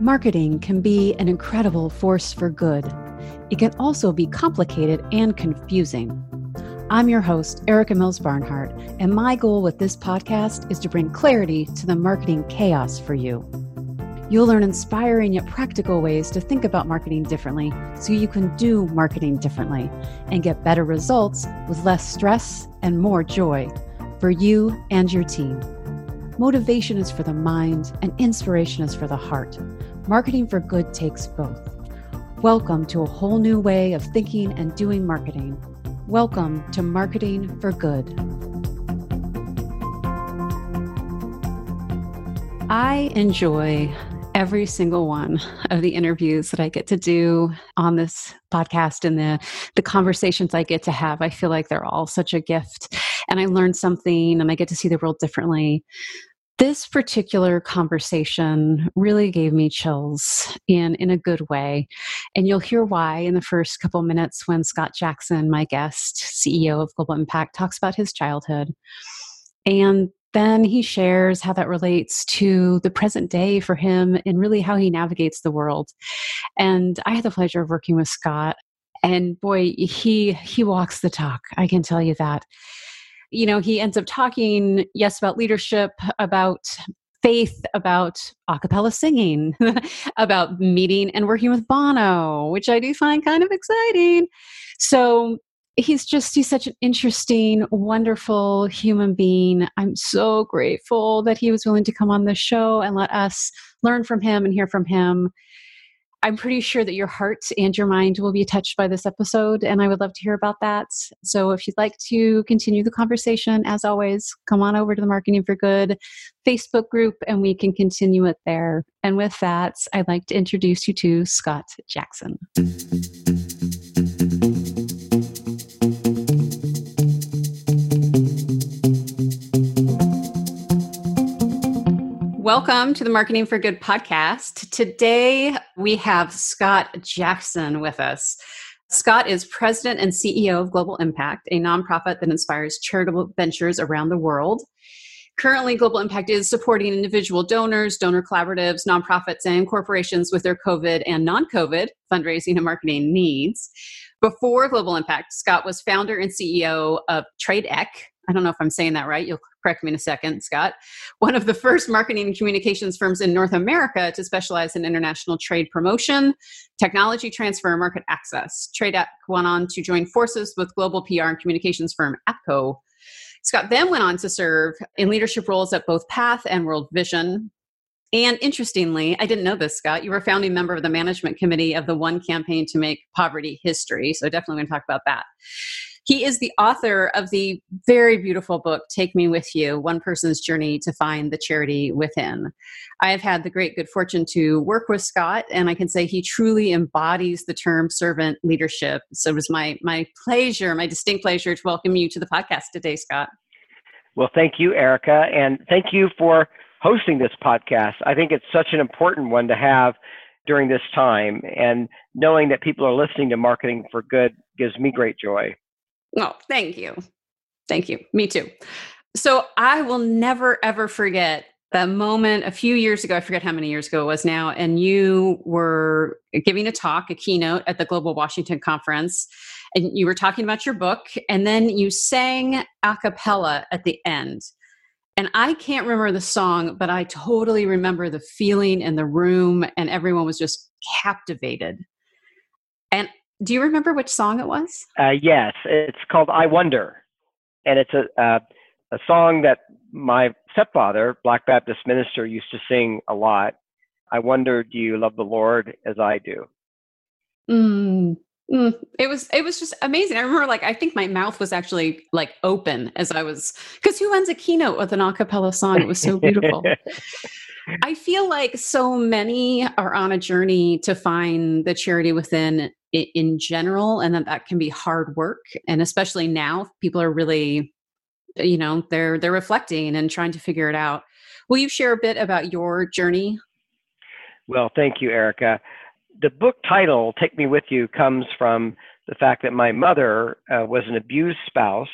Marketing can be an incredible force for good. It can also be complicated and confusing. I'm your host, Erica Mills Barnhart, and my goal with this podcast is to bring clarity to the marketing chaos for you. You'll learn inspiring yet practical ways to think about marketing differently so you can do marketing differently and get better results with less stress and more joy for you and your team. Motivation is for the mind, and inspiration is for the heart. Marketing for good takes both. Welcome to a whole new way of thinking and doing marketing. Welcome to Marketing for Good. I enjoy every single one of the interviews that I get to do on this podcast and the the conversations I get to have. I feel like they're all such a gift and I learn something and I get to see the world differently. This particular conversation really gave me chills in, in a good way. And you'll hear why in the first couple minutes when Scott Jackson, my guest, CEO of Global Impact, talks about his childhood. And then he shares how that relates to the present day for him and really how he navigates the world. And I had the pleasure of working with Scott and boy he he walks the talk i can tell you that you know, he ends up talking, yes, about leadership, about faith, about a cappella singing, about meeting and working with Bono, which I do find kind of exciting. So he's just he's such an interesting wonderful human being i'm so grateful that he was willing to come on the show and let us learn from him and hear from him I'm pretty sure that your heart and your mind will be touched by this episode, and I would love to hear about that. So, if you'd like to continue the conversation, as always, come on over to the Marketing for Good Facebook group and we can continue it there. And with that, I'd like to introduce you to Scott Jackson. Welcome to the Marketing for Good podcast. Today we have Scott Jackson with us. Scott is president and CEO of Global Impact, a nonprofit that inspires charitable ventures around the world. Currently, Global Impact is supporting individual donors, donor collaboratives, nonprofits, and corporations with their COVID and non COVID fundraising and marketing needs. Before Global Impact, Scott was founder and CEO of TradeEck, I don't know if I'm saying that right. You'll correct me in a second, Scott. One of the first marketing and communications firms in North America to specialize in international trade promotion, technology transfer, and market access. TradeEck went on to join forces with global PR and communications firm APCO. Scott then went on to serve in leadership roles at both Path and World Vision. And interestingly, I didn't know this, Scott. You were a founding member of the management committee of the One Campaign to Make Poverty History. So definitely going to talk about that. He is the author of the very beautiful book, Take Me With You One Person's Journey to Find the Charity Within. I have had the great good fortune to work with Scott, and I can say he truly embodies the term servant leadership. So it was my, my pleasure, my distinct pleasure to welcome you to the podcast today, Scott. Well, thank you, Erica, and thank you for hosting this podcast. I think it's such an important one to have during this time, and knowing that people are listening to Marketing for Good gives me great joy. Oh, thank you. Thank you. Me too. So I will never, ever forget the moment a few years ago. I forget how many years ago it was now. And you were giving a talk, a keynote at the Global Washington Conference. And you were talking about your book. And then you sang a cappella at the end. And I can't remember the song, but I totally remember the feeling in the room, and everyone was just captivated. And do you remember which song it was? Uh, yes, it's called "I Wonder," and it's a uh, a song that my stepfather, Black Baptist minister, used to sing a lot. I wonder, do you love the Lord as I do? Mm, mm, it was it was just amazing. I remember, like, I think my mouth was actually like open as I was because who ends a keynote with an a cappella song? It was so beautiful. I feel like so many are on a journey to find the charity within in general and that that can be hard work and especially now people are really you know they're they're reflecting and trying to figure it out will you share a bit about your journey well thank you erica the book title take me with you comes from the fact that my mother uh, was an abused spouse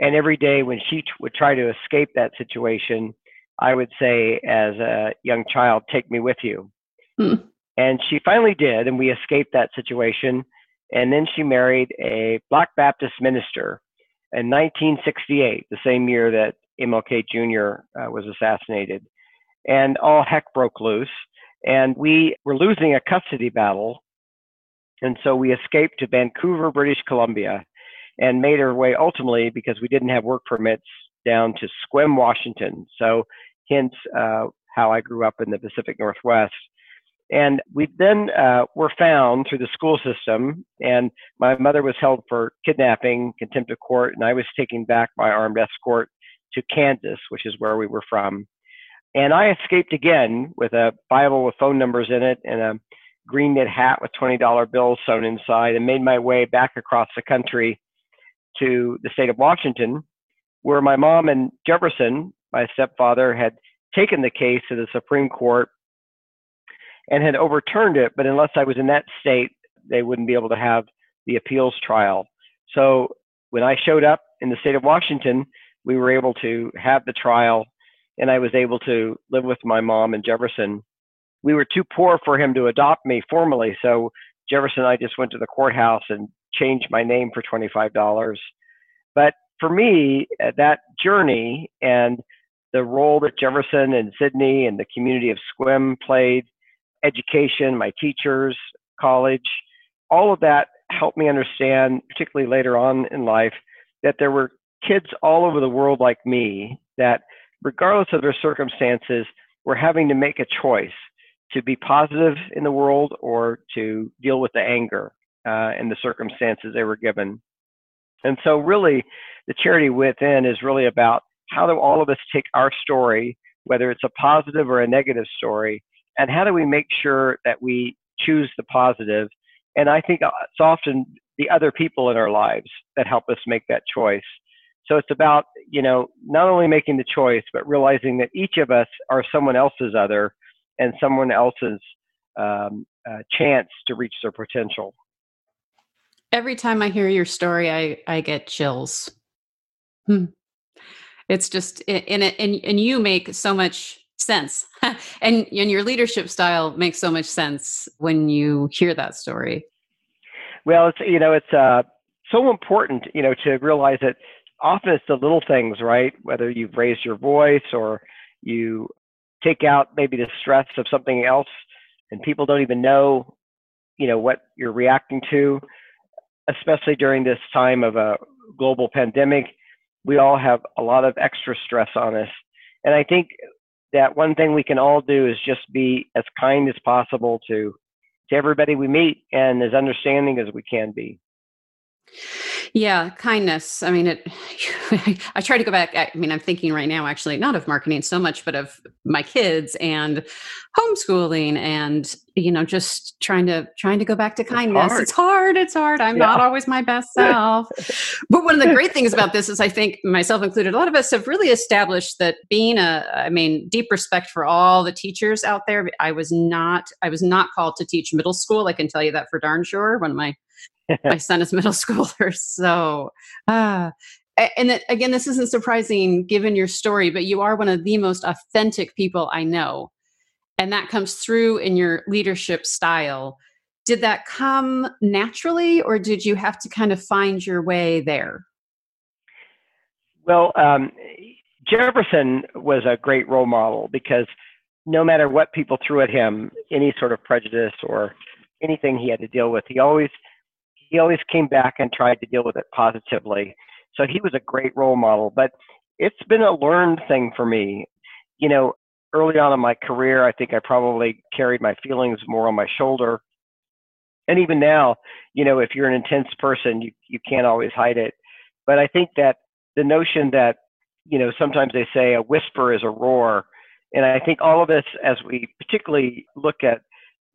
And every day when she t- would try to escape that situation, I would say, as a young child, take me with you. Hmm. And she finally did, and we escaped that situation. And then she married a Black Baptist minister in 1968, the same year that MLK Jr. Uh, was assassinated. And all heck broke loose. And we were losing a custody battle. And so we escaped to Vancouver, British Columbia, and made our way ultimately, because we didn't have work permits, down to Sequim, Washington. So, hence uh, how I grew up in the Pacific Northwest. And we then uh, were found through the school system, and my mother was held for kidnapping, contempt of court, and I was taken back by armed escort to Kansas, which is where we were from. And I escaped again with a Bible with phone numbers in it and a green knit hat with $20 bills sewn inside and made my way back across the country to the state of Washington, where my mom and Jefferson, my stepfather, had taken the case to the Supreme Court and had overturned it. But unless I was in that state, they wouldn't be able to have the appeals trial. So when I showed up in the state of Washington, we were able to have the trial, and I was able to live with my mom and Jefferson. We were too poor for him to adopt me formally, so Jefferson and I just went to the courthouse and changed my name for $25. But for me, that journey and the role that Jefferson and Sydney and the community of Sequim played, education, my teachers, college, all of that helped me understand, particularly later on in life, that there were kids all over the world like me that, regardless of their circumstances, were having to make a choice to be positive in the world or to deal with the anger uh, and the circumstances they were given. And so, really, the charity within is really about how do all of us take our story, whether it's a positive or a negative story, and how do we make sure that we choose the positive? And I think uh, it's often the other people in our lives that help us make that choice. So it's about, you know, not only making the choice, but realizing that each of us are someone else's other and someone else's um, uh, chance to reach their potential. Every time I hear your story, I, I get chills. Hmm. It's just, and, and, and you make so much sense. and, and your leadership style makes so much sense when you hear that story. Well, it's, you know, it's uh, so important, you know, to realize that often it's the little things, right? Whether you've raised your voice or you take out maybe the stress of something else and people don't even know, you know, what you're reacting to, especially during this time of a global pandemic. We all have a lot of extra stress on us. And I think that one thing we can all do is just be as kind as possible to to everybody we meet and as understanding as we can be. Yeah, kindness. I mean, it. I try to go back. I mean, I'm thinking right now, actually, not of marketing so much, but of my kids and homeschooling, and you know, just trying to trying to go back to kindness. It's hard. It's hard. I'm yeah. not always my best self. but one of the great things about this is, I think myself included, a lot of us have really established that being a, I mean, deep respect for all the teachers out there. I was not. I was not called to teach middle school. I can tell you that for darn sure. One of my my son is middle schooler. So, uh, and that, again, this isn't surprising given your story, but you are one of the most authentic people I know. And that comes through in your leadership style. Did that come naturally, or did you have to kind of find your way there? Well, um, Jefferson was a great role model because no matter what people threw at him, any sort of prejudice or anything he had to deal with, he always he always came back and tried to deal with it positively. So he was a great role model, but it's been a learned thing for me. You know, early on in my career, I think I probably carried my feelings more on my shoulder. And even now, you know, if you're an intense person, you, you can't always hide it. But I think that the notion that, you know, sometimes they say a whisper is a roar. And I think all of us, as we particularly look at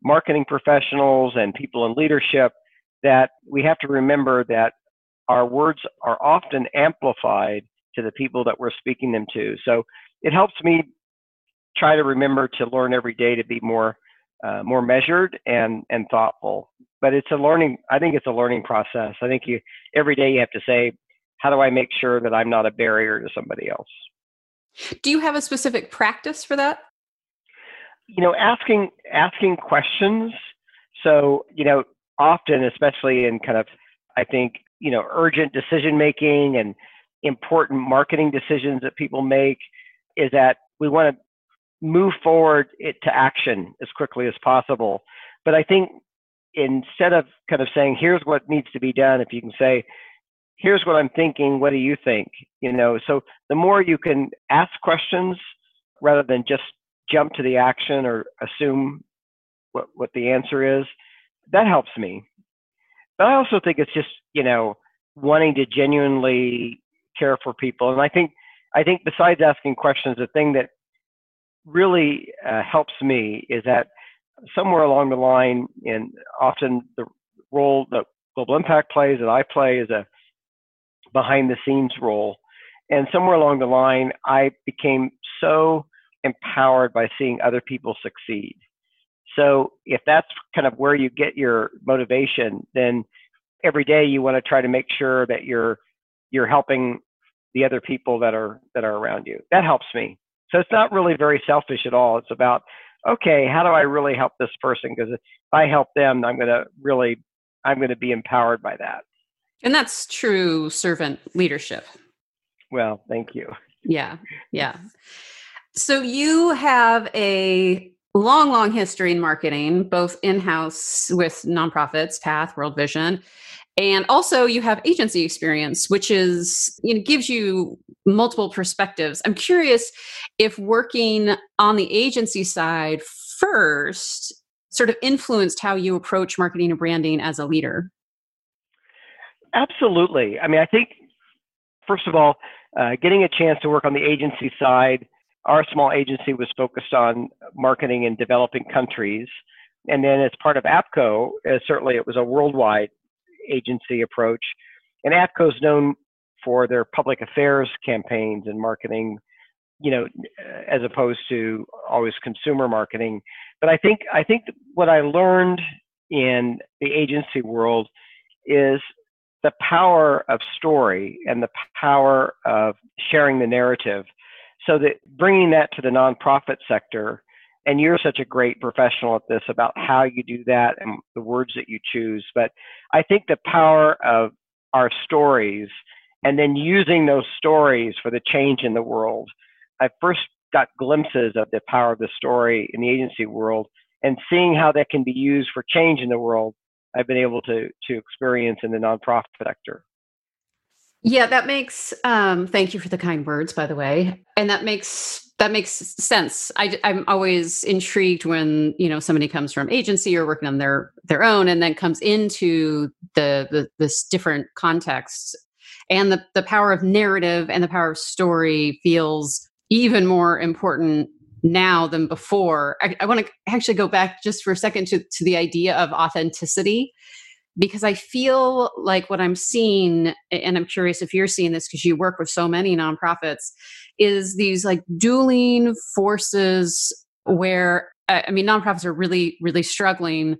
marketing professionals and people in leadership, that we have to remember that our words are often amplified to the people that we're speaking them to. So it helps me try to remember to learn every day to be more uh, more measured and and thoughtful. But it's a learning. I think it's a learning process. I think you every day you have to say, how do I make sure that I'm not a barrier to somebody else? Do you have a specific practice for that? You know, asking asking questions. So, you know, often, especially in kind of, I think, you know, urgent decision making and important marketing decisions that people make, is that we want to move forward it to action as quickly as possible. But I think instead of kind of saying, here's what needs to be done, if you can say, here's what I'm thinking, what do you think? You know, so the more you can ask questions rather than just jump to the action or assume what, what the answer is, that helps me. But I also think it's just, you know, wanting to genuinely care for people. And I think, I think besides asking questions, the thing that really uh, helps me is that somewhere along the line, and often the role that Global Impact plays, that I play, is a behind the scenes role. And somewhere along the line, I became so empowered by seeing other people succeed. So if that's kind of where you get your motivation, then every day you want to try to make sure that you're you're helping the other people that are that are around you. That helps me. So it's not really very selfish at all. It's about okay, how do I really help this person? Because if I help them, I'm going to really I'm going to be empowered by that. And that's true servant leadership. Well, thank you. Yeah. Yeah. So you have a long, long history in marketing, both in house with nonprofits, Path, World Vision, and also you have agency experience, which is, you know, gives you multiple perspectives. I'm curious if working on the agency side first sort of influenced how you approach marketing and branding as a leader. Absolutely. I mean, I think, first of all, uh, getting a chance to work on the agency side, our small agency was focused on marketing in developing countries. And then as part of APCO, uh, certainly it was a worldwide agency approach. And APCO is known for their public affairs campaigns and marketing, you know, as opposed to always consumer marketing. But I think I think what I learned in the agency world is the power of story and the power of sharing the narrative. So that bringing that to the nonprofit sector, and you're such a great professional at this about how you do that and the words that you choose. But I think the power of our stories and then using those stories for the change in the world. I first got glimpses of the power of the story in the agency world and seeing how that can be used for change in the world I've been able to to experience in the nonprofit sector. Yeah, that makes. Um, thank you for the kind words, by the way, and that makes that makes sense. I, I'm always intrigued when you know somebody comes from agency or working on their their own, and then comes into the, the this different context, and the the power of narrative and the power of story feels even more important now than before. I, I want to actually go back just for a second to, to the idea of authenticity because I feel like what I'm seeing, and I'm curious if you're seeing this because you work with so many nonprofits, is these like dueling forces where, I mean, nonprofits are really, really struggling,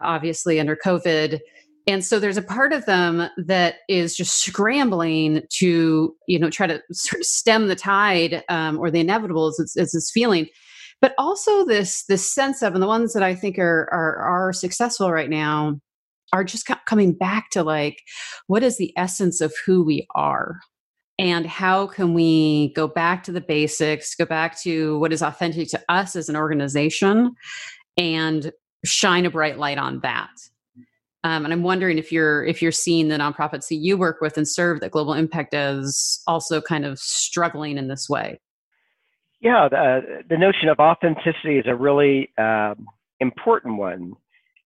obviously, under COVID and so there's a part of them that is just scrambling to you know try to sort of stem the tide um, or the inevitable as it's feeling but also this this sense of and the ones that i think are are, are successful right now are just coming back to like what is the essence of who we are? And how can we go back to the basics go back to what is authentic to us as an organization and shine a bright light on that? Um, and I'm wondering if you're if you're seeing the nonprofits that you work with and serve that Global Impact is also kind of struggling in this way. Yeah, the, the notion of authenticity is a really um, important one,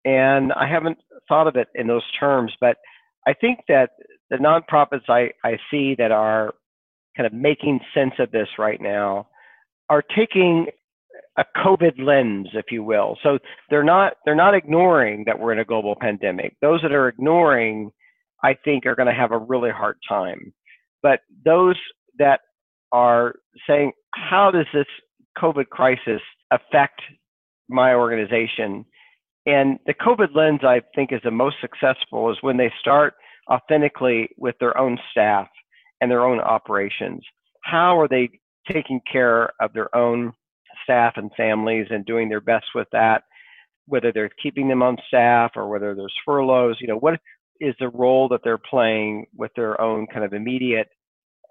and I haven't thought of it in those terms, but I think that the nonprofits I, I see that are kind of making sense of this right now are taking a COVID lens, if you will. So they're not they're not ignoring that we're in a global pandemic. Those that are ignoring, I think, are going to have a really hard time. But those that are saying, how does this COVID crisis affect my organization? And the COVID lens, I think, is the most successful is when they start authentically with their own staff and their own operations. How are they taking care of their own staff and families and doing their best with that? Whether they're keeping them on staff or whether there's furloughs, you know, what is the role that they're playing with their own kind of immediate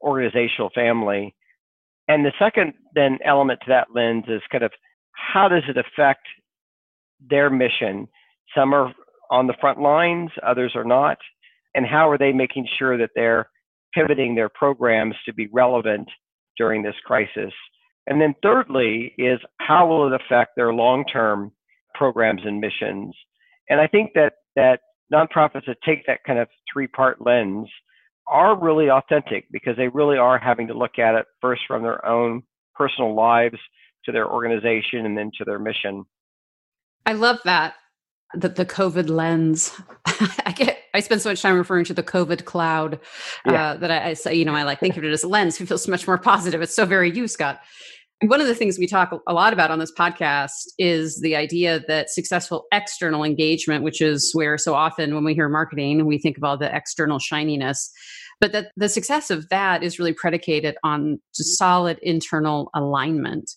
organizational family? And the second then element to that lens is kind of how does it affect their mission? Some are on the front lines, others are not. And how are they making sure that they're pivoting their programs to be relevant during this crisis? And then thirdly is how will it affect their long-term programs and missions? And I think that that nonprofits that take that kind of three-part lens are really authentic because they really are having to look at it first from their own personal lives to their organization and then to their mission. I love that. The, the COVID lens. I get. I spend so much time referring to the COVID cloud yeah. uh, that I, I, say. You know, I like think of it as a lens. It feels so much more positive. It's so very you, Scott. One of the things we talk a lot about on this podcast is the idea that successful external engagement, which is where so often when we hear marketing, we think of all the external shininess, but that the success of that is really predicated on just solid internal alignment.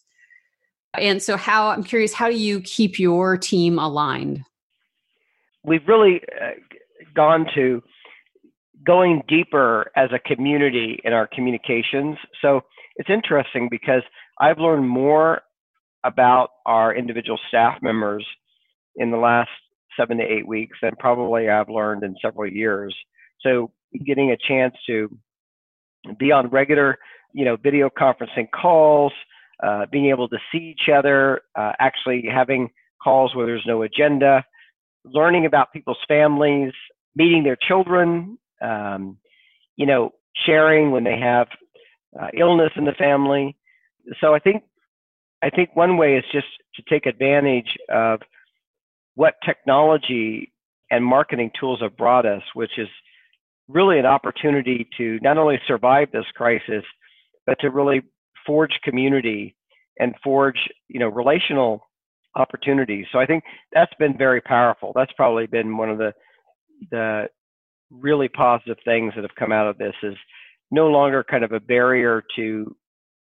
And so, how I'm curious, how do you keep your team aligned? We've really uh, gone to going deeper as a community in our communications. So it's interesting because I've learned more about our individual staff members in the last seven to eight weeks than probably I've learned in several years. So getting a chance to be on regular, you know, video conferencing calls, uh, being able to see each other, uh, actually having calls where there's no agenda, learning about people's families, meeting their children, um, you know, sharing when they have uh, illness in the family. So I think I think one way is just to take advantage of what technology and marketing tools have brought us, which is really an opportunity to not only survive this crisis, but to really forge community and forge, you know, relational opportunities. So I think that's been very powerful. That's probably been one of the the really positive things that have come out of this is no longer kind of a barrier to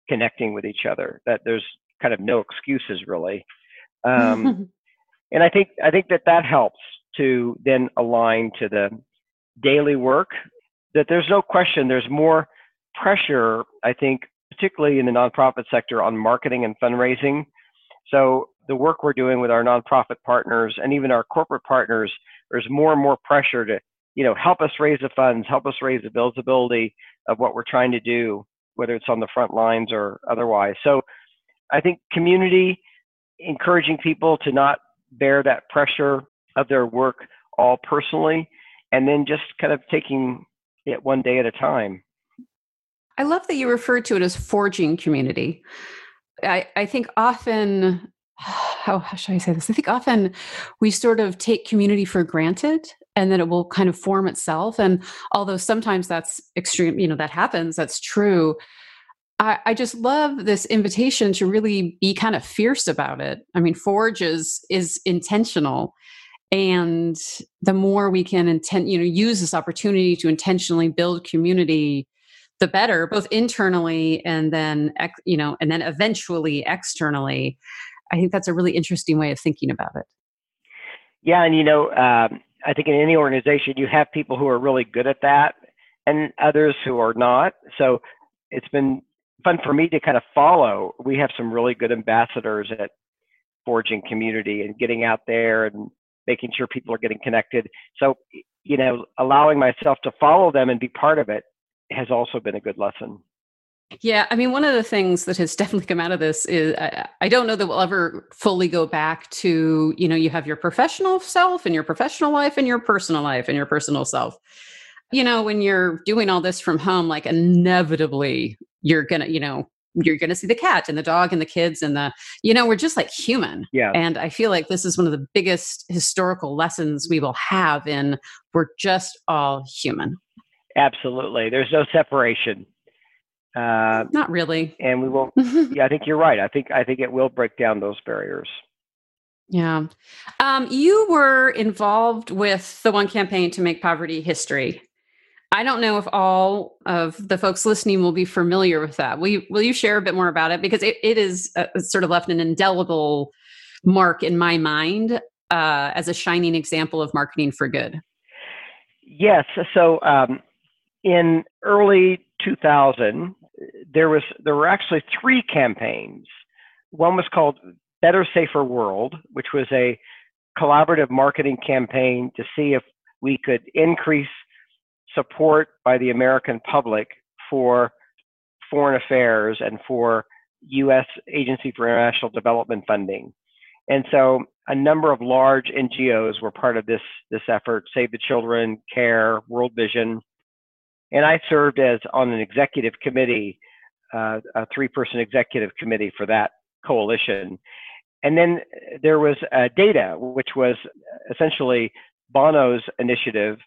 connecting with each other. That there's kind of no excuses really. Um, and I think I think that that helps to then align to the daily work. That there's no question there's more pressure. I think particularly in the nonprofit sector, on marketing and fundraising. So the work we're doing with our nonprofit partners and even our corporate partners, there's more and more pressure to, you know, help us raise the funds, help us raise the visibility of what we're trying to do, whether it's on the front lines or otherwise. So I think community, encouraging people to not bear that pressure of their work all personally, and then just kind of taking it one day at a time. I love that you refer to it as forging community. I, I think often, how, oh, how should I say this? I think often we sort of take community for granted and then it will kind of form itself. And although sometimes that's extreme, you know, that happens, that's true. I, I just love this invitation to really be kind of fierce about it. I mean, Forge is is intentional and the more we can intent you know use this opportunity to intentionally build community the better both internally and then you know and then eventually externally. I think that's a really interesting way of thinking about it. Yeah and you know um, i think in any organization you have people who are really good at that and others who are not. So it's been fun for me to kind of follow. We have some really good ambassadors at forging community and getting out there and making sure people are getting connected. So you know allowing myself to follow them and be part of it has also been a good lesson. Yeah, I mean, one of the things that has definitely come out of this is I, I, don't know that we'll ever fully go back to, you know, you have your professional self and your professional life and your personal life and your personal self. You know, when you're doing all this from home, like inevitably you're going to, you know, you're going to see the cat and the dog and the kids and the, you know, we're just like human. Yeah. And I feel like this is one of the biggest historical lessons we will have in we're just all human. Absolutely. There's no separation. Uh, Not really. And we will. yeah, I think you're right. I think I think it will break down those barriers. Yeah. Um, you were involved with the one campaign to make poverty history. I don't know if all of the folks listening will be familiar with that. Will you, will you share a bit more about it? Because it, it is a, sort of left an indelible mark in my mind uh, as a shining example of marketing for good. Yes. So um, in early 2000, there was there were actually three campaigns. One was called Better Safer World, which was a collaborative marketing campaign to see if we could increase support by the American public for foreign affairs and for U.S. Agency for International Development funding. And so a number of large NGOs were part of this, this effort, Save the Children, CARE, World Vision. And I served as on an executive committee, uh, a three person executive committee for that coalition. And then there was uh, DATA, which was essentially Bono's initiative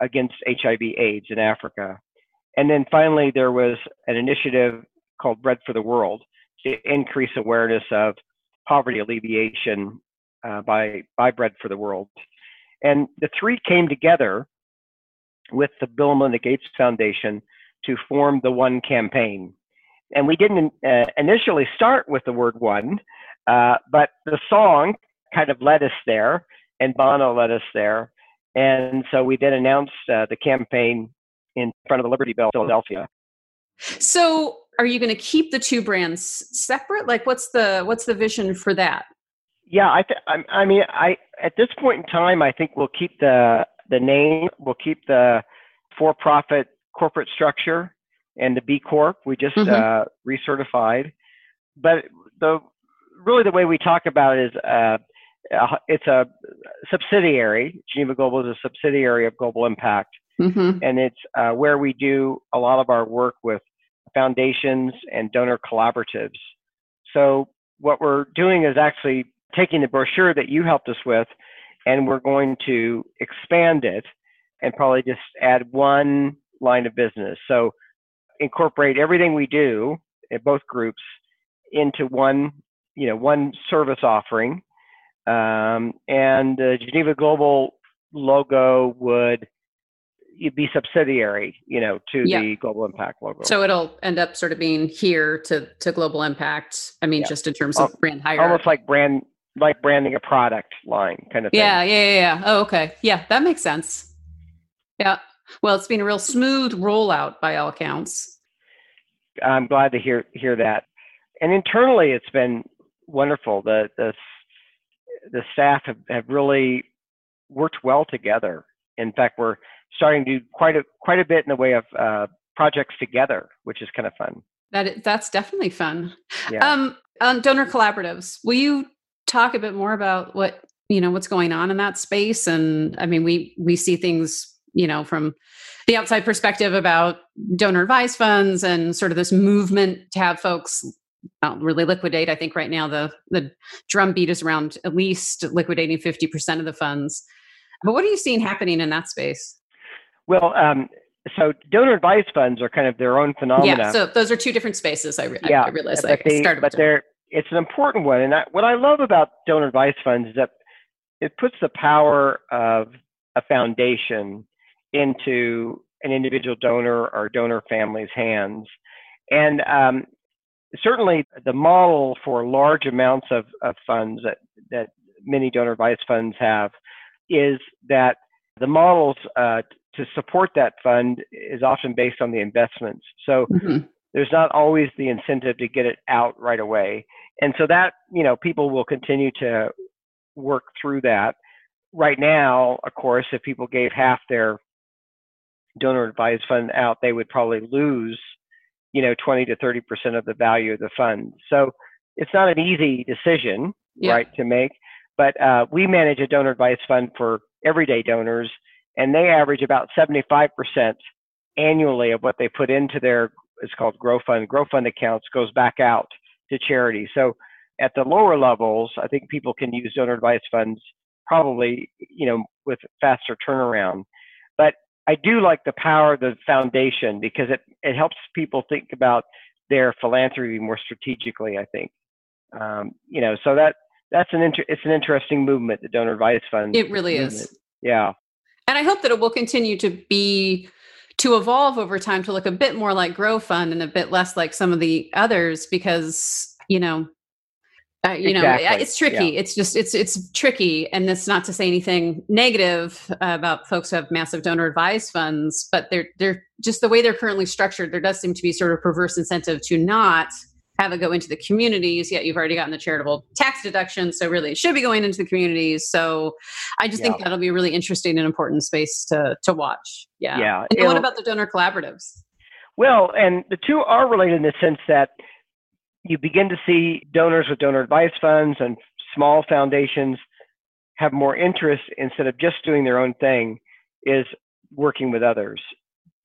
against HIV AIDS in Africa. And then finally, there was an initiative called Bread for the World to increase awareness of poverty alleviation uh, by, by Bread for the World. And the three came together with the Bill and Melinda Gates Foundation to form the One campaign. And we didn't uh, initially start with the word one, uh, but the song kind of led us there, and Bono led us there. And so we then announced uh, the campaign in front of the Liberty Bell, Philadelphia. So, are you going to keep the two brands separate? Like, what's the what's the vision for that? Yeah, I, th- I, I mean, I at this point in time, I think we'll keep the the name, we'll keep the for-profit corporate structure and the B Corp. We just mm-hmm. uh, recertified, but the really the way we talk about it is uh, uh, it's a subsidiary. Geneva Global is a subsidiary of Global Impact, mm-hmm. and it's uh, where we do a lot of our work with foundations and donor collaboratives. So what we're doing is actually taking the brochure that you helped us with, and we're going to expand it and probably just add one line of business. So incorporate everything we do in both groups into one, you know, one service offering um, and the Geneva Global logo would be subsidiary, you know, to yep. the Global Impact logo. So it'll end up sort of being here to to Global Impact. I mean, just in terms of brand hire, almost like brand like branding a product line kind of thing. Yeah, yeah, yeah, yeah. Oh, okay. Yeah, that makes sense. Yeah. Well, it's been a real smooth rollout by all accounts. I'm glad to hear hear that. And internally, it's been wonderful. The the the staff have, have really worked well together. In fact, we're starting to do quite a quite a bit in the way of uh, projects together, which is kind of fun. That is, that's definitely fun. Yeah. Um, on donor collaboratives, will you talk a bit more about what you know what's going on in that space? And I mean, we we see things you know from the outside perspective about donor advised funds and sort of this movement to have folks really liquidate. I think right now the the drumbeat is around at least liquidating fifty percent of the funds. But what are you seeing happening in that space? Well, um, so donor advised funds are kind of their own phenomenon. Yeah, so those are two different spaces. I, re- yeah, I realize. But, they, but they're it's an important one, and I, what I love about donor advice funds is that it puts the power of a foundation into an individual donor or donor family's hands. And um, certainly the model for large amounts of, of funds that, that many donor advice funds have is that the models uh, to support that fund is often based on the investments. So mm-hmm. There's not always the incentive to get it out right away. And so that, you know, people will continue to work through that. Right now, of course, if people gave half their donor advised fund out, they would probably lose you know 20 to 30 percent of the value of the fund. So it's not an easy decision, yeah. right, to make. But uh, we manage a donor advised fund for everyday donors, and they average about 75 percent annually of what they put into their it's called grow fund grow fund accounts goes back out to charity. So at the lower levels, I think people can use donor advised funds probably you know with faster turnaround. But I do like the power of the foundation because it, it helps people think about their philanthropy more strategically. I think, um, you know, so that that's an inter- it's an interesting movement, the donor advised fund. It really movement. is. Yeah, and I hope that it will continue to be to evolve over time to look a bit more like Grow Fund and a bit less like some of the others because you know uh, you exactly. know it's tricky yeah. it's just it's it's tricky and it's not to say anything negative about folks who have massive donor advised funds but they're they're just the way they're currently structured there does seem to be sort of perverse incentive to not have it go into the communities yet you've already gotten the charitable tax deduction so really it should be going into the communities. So i just yeah. think that'll be a really interesting and important space to to watch. Yeah. Yeah and what about the donor collaboratives? Well and the two are related in the sense that you begin to see donors with donor advice funds and small foundations have more interest instead of just doing their own thing is working with others.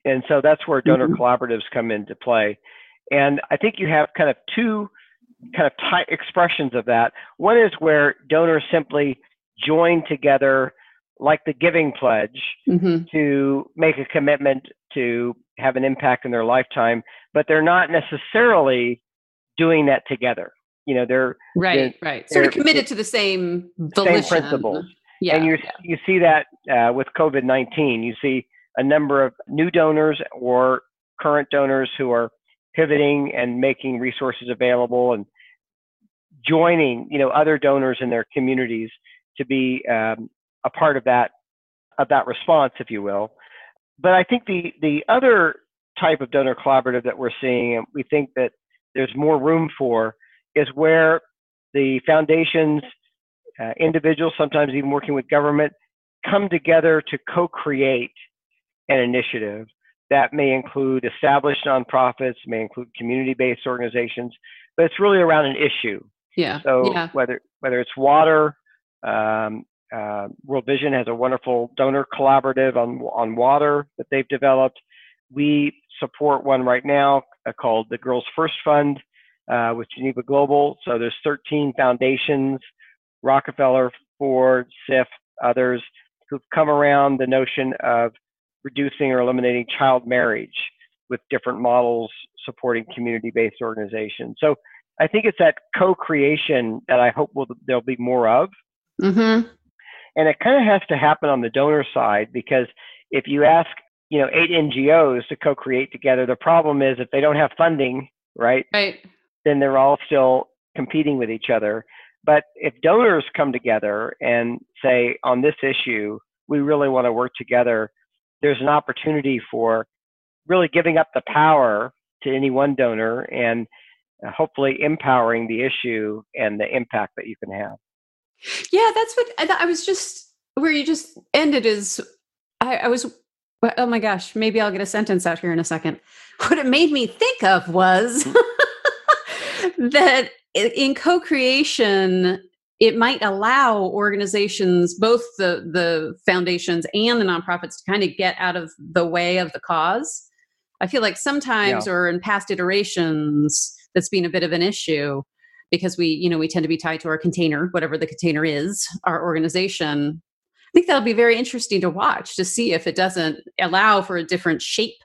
And so that's where donor mm-hmm. collaboratives come into play and I think you have kind of two kind of tight expressions of that. One is where donors simply join together, like the Giving Pledge, mm-hmm. to make a commitment to have an impact in their lifetime, but they're not necessarily doing that together. You know, they're right, they're, right, sort of committed to the same volition. same principles. Yeah, and you yeah. you see that uh, with COVID nineteen. You see a number of new donors or current donors who are pivoting and making resources available and joining you know other donors in their communities to be um, a part of that of that response if you will. But i think the the other type of donor collaborative that we're seeing and we think that there's more room for is where the foundations uh, individuals sometimes even working with government come together to co-create an initiative that may include established nonprofits, may include community-based organizations, but it's really around an issue. Yeah. So yeah. whether whether it's water, um, uh, World Vision has a wonderful donor collaborative on on water that they've developed. We support one right now uh, called the Girls First Fund uh, with Geneva Global. So there's 13 foundations, Rockefeller, Ford, CIFF, others who've come around the notion of reducing or eliminating child marriage with different models supporting community-based organizations. So I think it's that co-creation that I hope will, there'll be more of. Mm-hmm. And it kind of has to happen on the donor side because if you ask, you know, eight NGOs to co-create together, the problem is if they don't have funding, right? Right. Then they're all still competing with each other. But if donors come together and say, on this issue, we really want to work together there's an opportunity for really giving up the power to any one donor and uh, hopefully empowering the issue and the impact that you can have. Yeah, that's what I was just where you just ended is I, I was oh my gosh, maybe I'll get a sentence out here in a second. What it made me think of was that in co-creation it might allow organizations, both the the foundations and the nonprofits, to kind of get out of the way of the cause. I feel like sometimes, yeah. or in past iterations, that's been a bit of an issue because we, you know, we tend to be tied to our container, whatever the container is, our organization. I think that'll be very interesting to watch to see if it doesn't allow for a different shape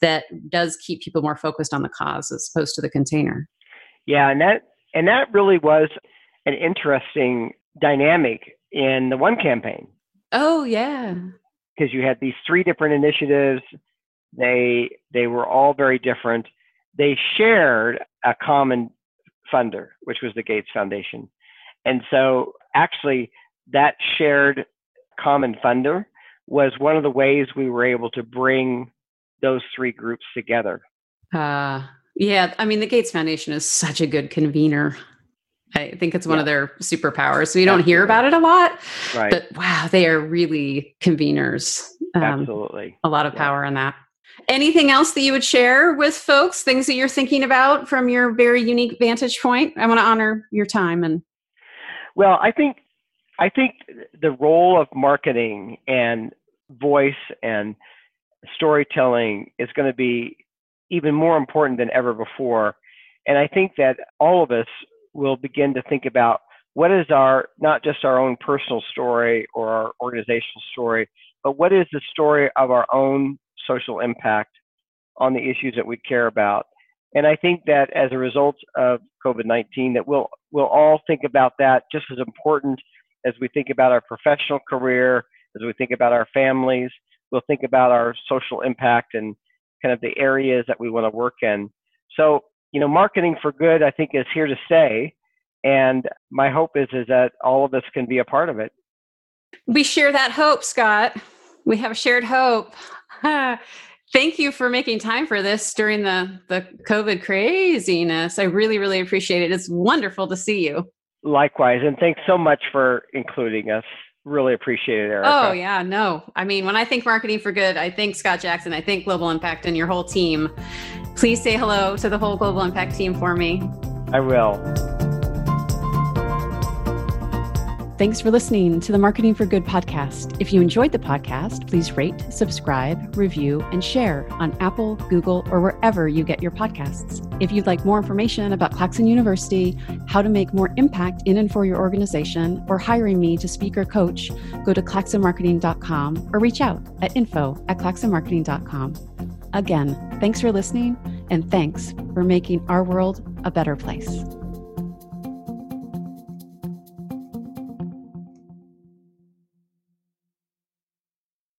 that does keep people more focused on the cause as opposed to the container. Yeah, and that and that really was an interesting dynamic in the one campaign. Oh yeah. Because you had these three different initiatives. They they were all very different. They shared a common funder, which was the Gates Foundation. And so actually that shared common funder was one of the ways we were able to bring those three groups together. Uh, yeah, I mean, the Gates Foundation is such a good convener. I think it's one yeah. of their superpowers. So you don't hear about it a lot, right. but wow, they are really conveners. Um, Absolutely. A lot of power in that. Anything else that you would share with folks, things that you're thinking about from your very unique vantage point? I want to honor your time and Well, I think I think the role of marketing and voice and storytelling is going to be even more important than ever before. And I think that all of us we'll begin to think about what is our not just our own personal story or our organizational story, but what is the story of our own social impact on the issues that we care about. And I think that as a result of COVID-19, that we'll we'll all think about that just as important as we think about our professional career, as we think about our families. we'll think about our social impact and kind of the areas that we want to work in. So, you know, marketing for good, I think, is here to stay. And my hope is is that all of us can be a part of it. We share that hope, Scott. We have a shared hope. Thank you for making time for this during the the COVID craziness. I really, really appreciate it. It's wonderful to see you. Likewise, and thanks so much for including us. Really appreciate it, Erica. Oh yeah, no. I mean, when I think marketing for good, I think Scott Jackson. I think Global Impact and your whole team. Please say hello to the whole Global Impact team for me. I will. Thanks for listening to the Marketing for Good podcast. If you enjoyed the podcast, please rate, subscribe, review, and share on Apple, Google, or wherever you get your podcasts. If you'd like more information about Claxon University, how to make more impact in and for your organization, or hiring me to speak or coach, go to claxonmarketing.com or reach out at info at claxonmarketing.com. Again, thanks for listening and thanks for making our world a better place.